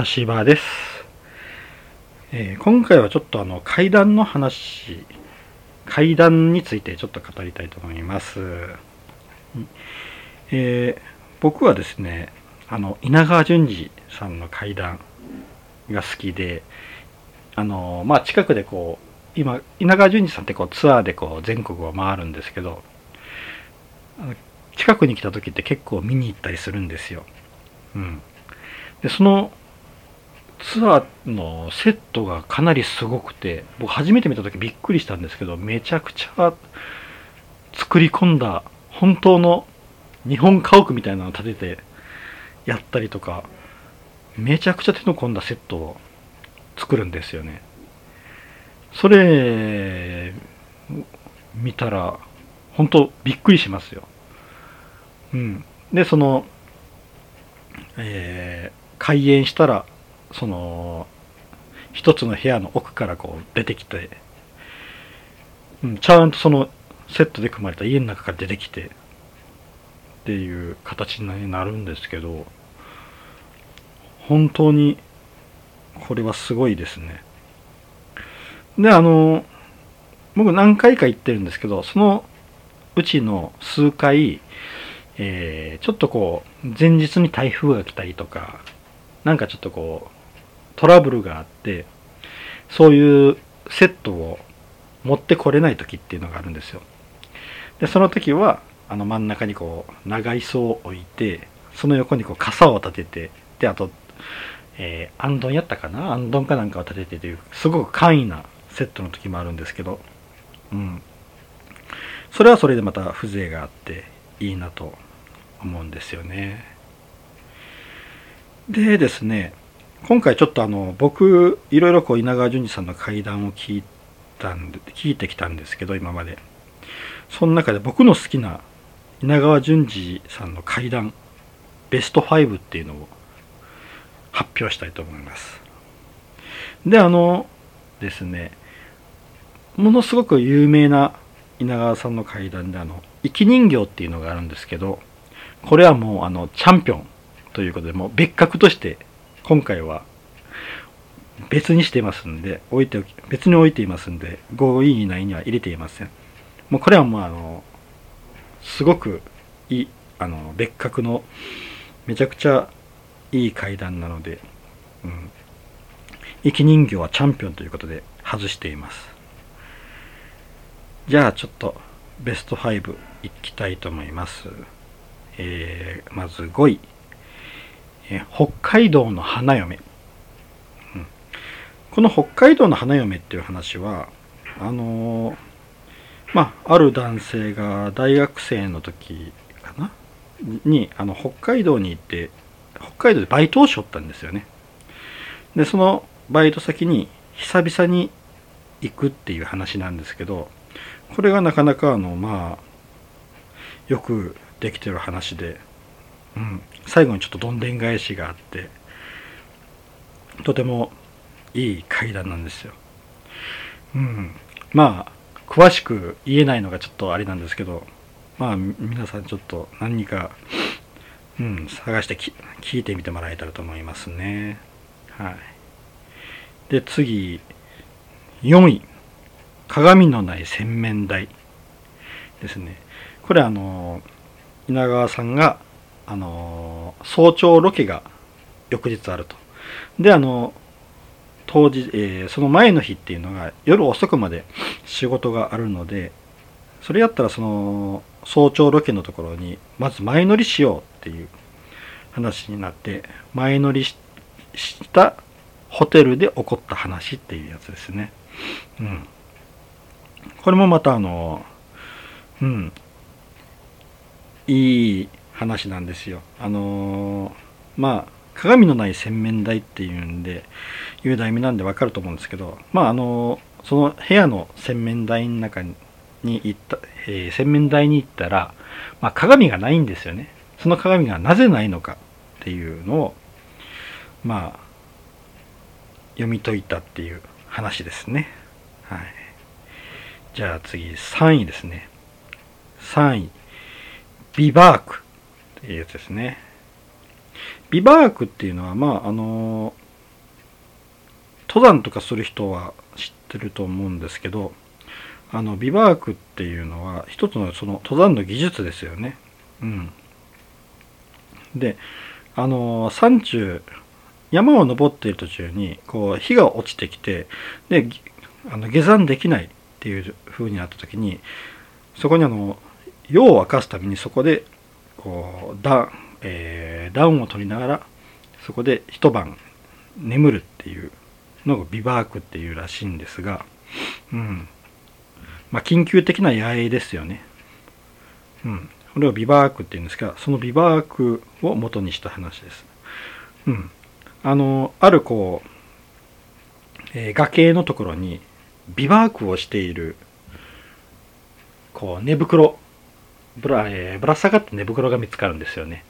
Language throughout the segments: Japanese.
茶芝です、えー今回はちょっとあの階段の話階段についてちょっと語りたいと思います、えー僕はですねあの稲川淳二さんの階段が好きであのまあ近くでこう今稲川淳二さんってこうツアーでこう全国を回るんですけど近くに来た時って結構見に行ったりするんですよ。うん、でそのツアーのセットがかなりすごくて僕初めて見た時びっくりしたんですけどめちゃくちゃ作り込んだ本当の日本家屋みたいなのを建ててやったりとかめちゃくちゃ手の込んだセットを作るんですよね。それ見たら本当びっくりしますよ。うん。でそのえー開園したらその一つの部屋の奥からこう出てきて、うん、ちゃんとそのセットで組まれた家の中から出てきてっていう形になるんですけど本当にこれはすごいですね。であの僕何回か行ってるんですけどそのうちの数回えーちょっとこう前日に台風が来たりとかなんかちょっとこうトラブルがあってそういうセットを持ってこれない時っていうのがあるんですよ。でその時はあの真ん中にこう長椅子を置いてその横にこう傘を立ててであと、えー、アンドンやったかな？アンドンかなんかを立ててというすごく簡易なセットの時もあるんですけどうん。それはそれでまた風情があっていいなと思うんですよね。でですね今回ちょっとあの僕いろいろこう稲川淳二さんの怪談を聞いたんで聞いてきたんですけど今まで。その中で僕の好きな稲川淳二さんの怪談ベスト5っていうのを発表したいと思います。であのですねものすごく有名な稲川さんの怪談であの生き人形っていうのがあるんですけどこれはもうあのチャンピオンということでもう別格として今回は別にしていますんで置いておき別に置いていますんで5位以内には入れていません。もうこれはもうあのすごくいいあの別格のめちゃくちゃいい階段なので、うん、生き人形はチャンピオンということで外しています。じゃあちょっとベスト5いきたいと思います、えーまず5位。北海道の花嫁、うん。この北海道の花嫁っていう話はあのーまあある男性が大学生の時かな？にあの北海道に行って北海道でバイトをしょったんですよね。でそのバイト先に久々に行くっていう話なんですけどこれがなかなかあのまあよくできてる話でうん、最後にちょっとどんでん返しがあってとてもいい階段なんですよ。うん、まあ詳しく言えないのがちょっとあれなんですけどまあ皆さんちょっと何か、うん、探してき聞いてみてもらえたらと思いますね。はい、で次4位鏡のない洗面台ですね。これあの稲川さんがあの早朝ロケが翌日あると。で、あの、当時、えーその前の日っていうのが夜遅くまで仕事があるので、それやったらその早朝ロケのところにまず前乗りしようっていう話になって、前乗りししたホテルで起こった話っていうやつですね。うん。これもまたあの、うん、いい話なんですよ。あのーまあ鏡のない洗面台っていうんでいう題名なんでわかると思うんですけどまああのーその部屋の洗面台の中に行った、えー洗面台に行ったら、まあ、鏡がないんですよね。その鏡がなぜないのかっていうのをまあ読み解いたっていう話ですね。はい。じゃあ次3位ですね。3位ビバークいうやつですね。ビバークっていうのは、まあ、あの登山とかする人は知ってると思うんですけどあのビバークっていうのは一つのその登山の技術ですよね。うん、であの山中山を登っている途中にこう火が落ちてきてであの下山できないっていう風になった時にそこにあの夜を明かすためにそこでこうダ,、えー、ダウンを取りながらそこで一晩眠るっていうのがビバークっていうらしいんですが、うんまあ、緊急的な野営ですよね。うん、これをビバークっていうんですがそのビバークを元にした話です。うん、あのあるこう、えー、崖のところにビバークをしているこう寝袋ぶら,、えー、ぶら下がった寝袋が見つかるんですよね。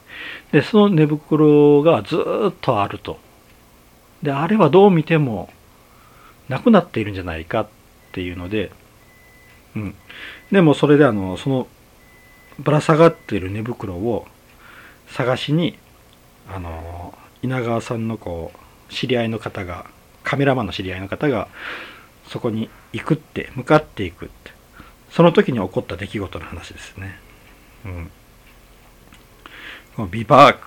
でその寝袋がずっとあると。であれはどう見てもなくなっているんじゃないかっていうので、うん、でもそれであのそのぶら下がっている寝袋を探しにあの稲川さんのこう知り合いの方がカメラマンの知り合いの方がそこに行くって向かっていくってその時に起こった出来事の話ですね。うん、ビバーク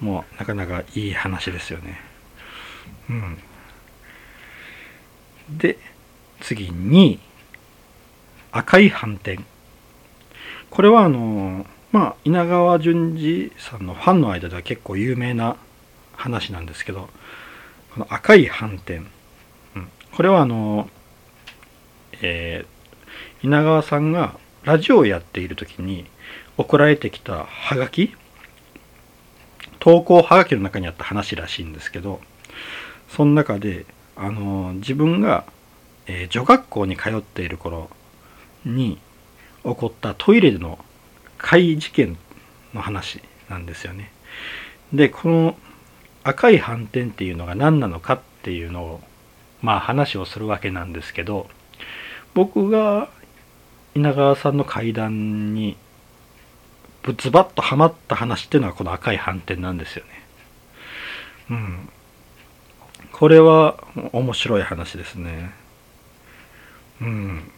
もなかなかいい話ですよね。うん、で次に赤い斑点。これはあのまあ稲川淳二さんのファンの間では結構有名な話なんですけどこの赤い斑点、うん、これはあのえー、稲川さんがラジオをやっている時に送られてきたハガキ？投稿ハガキの中にあった話らしいんですけどその中であの自分が、えー、女学校に通っている頃に起こったトイレでの怪事件の話なんですよね。でこの赤い斑点っていうのが何なのかっていうのをまあ話をするわけなんですけど僕が稲川さんの階段にズバッとはまった話っていうのはこの赤い斑点なんですよね。うん。これは面白い話ですね。うん。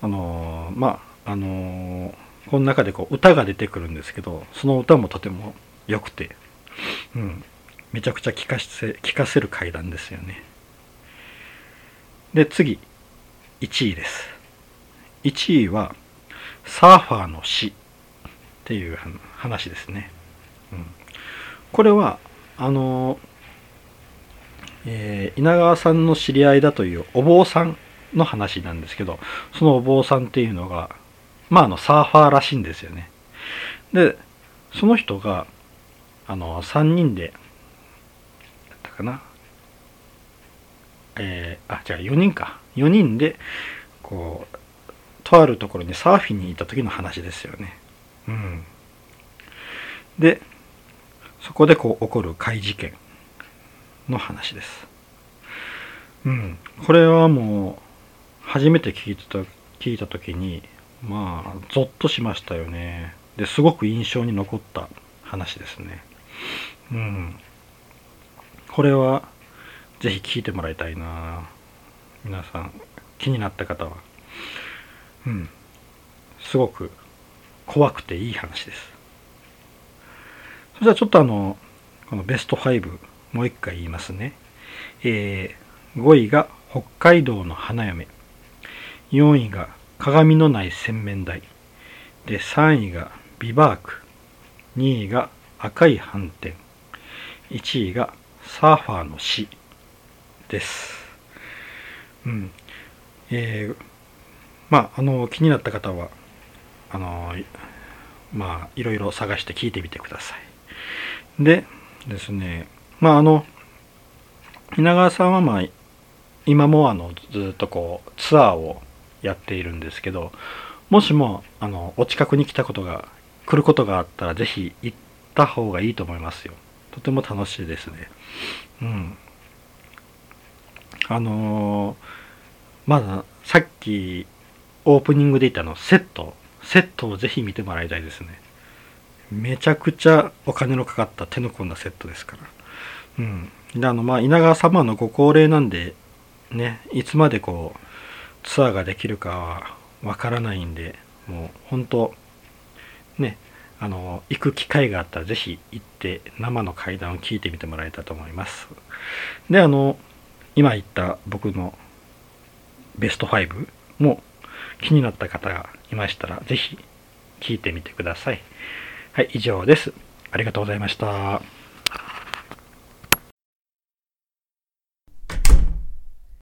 あのまああのこの中でこう歌が出てくるんですけどその歌もとても良くて、うん、めちゃくちゃ聴かせ聴かせる階段ですよね。で次1位です。1位はサーファーの死っていう話ですね。うん、これはあの、えー、稲川さんの知り合いだというお坊さんの話なんですけどそのお坊さんっていうのがまああのサーファーらしいんですよね。でその人があの3人でだったかなえー、あじゃあ4人か4人でこうとあるところにサーフィンに行った時の話ですよね。うん、でそこでこう起こる怪事件の話です。うん、これはもう初めて聞いた聞いた時にまあゾッとしましたよね。ですごく印象に残った話ですね。うん。これはぜひ聞いてもらいたいな皆さん気になった方はうんすごく怖くていい話です。それではちょっとあのこのベスト5もう一回言いますね。えー、5位が北海道の花嫁。4位が鏡のない洗面台。で3位がビバーク。2位が赤い斑点。1位がサーファーの死。です。うん。えー、まあ、あの、気になった方は、あの、まあ、いろいろ探して聞いてみてください。でですね、まあ、あの、稲川さんは、まあ、今もあのずっとこうツアーをやっているんですけどもしもあのお近くに来たことが来ることがあったら是非行った方がいいと思いますよ。とても楽しいですね。うん。あのー、まださっきオープニングで言ったのセットセットをぜひ見てもらいたいですねめちゃくちゃお金のかかった手の込んだセットですからうん。で、あの、まあ、稲川様のご高齢なんで、ね、いつまでこう、ツアーができるかはわからないんで、もう、本当ね、あの、行く機会があったら、ぜひ行って、生の階段を聞いてみてもらえたと思います。で、あの、今言った僕のベスト5も気になった方がいましたら、ぜひ聞いてみてください。はい、以上です。ありがとうございました。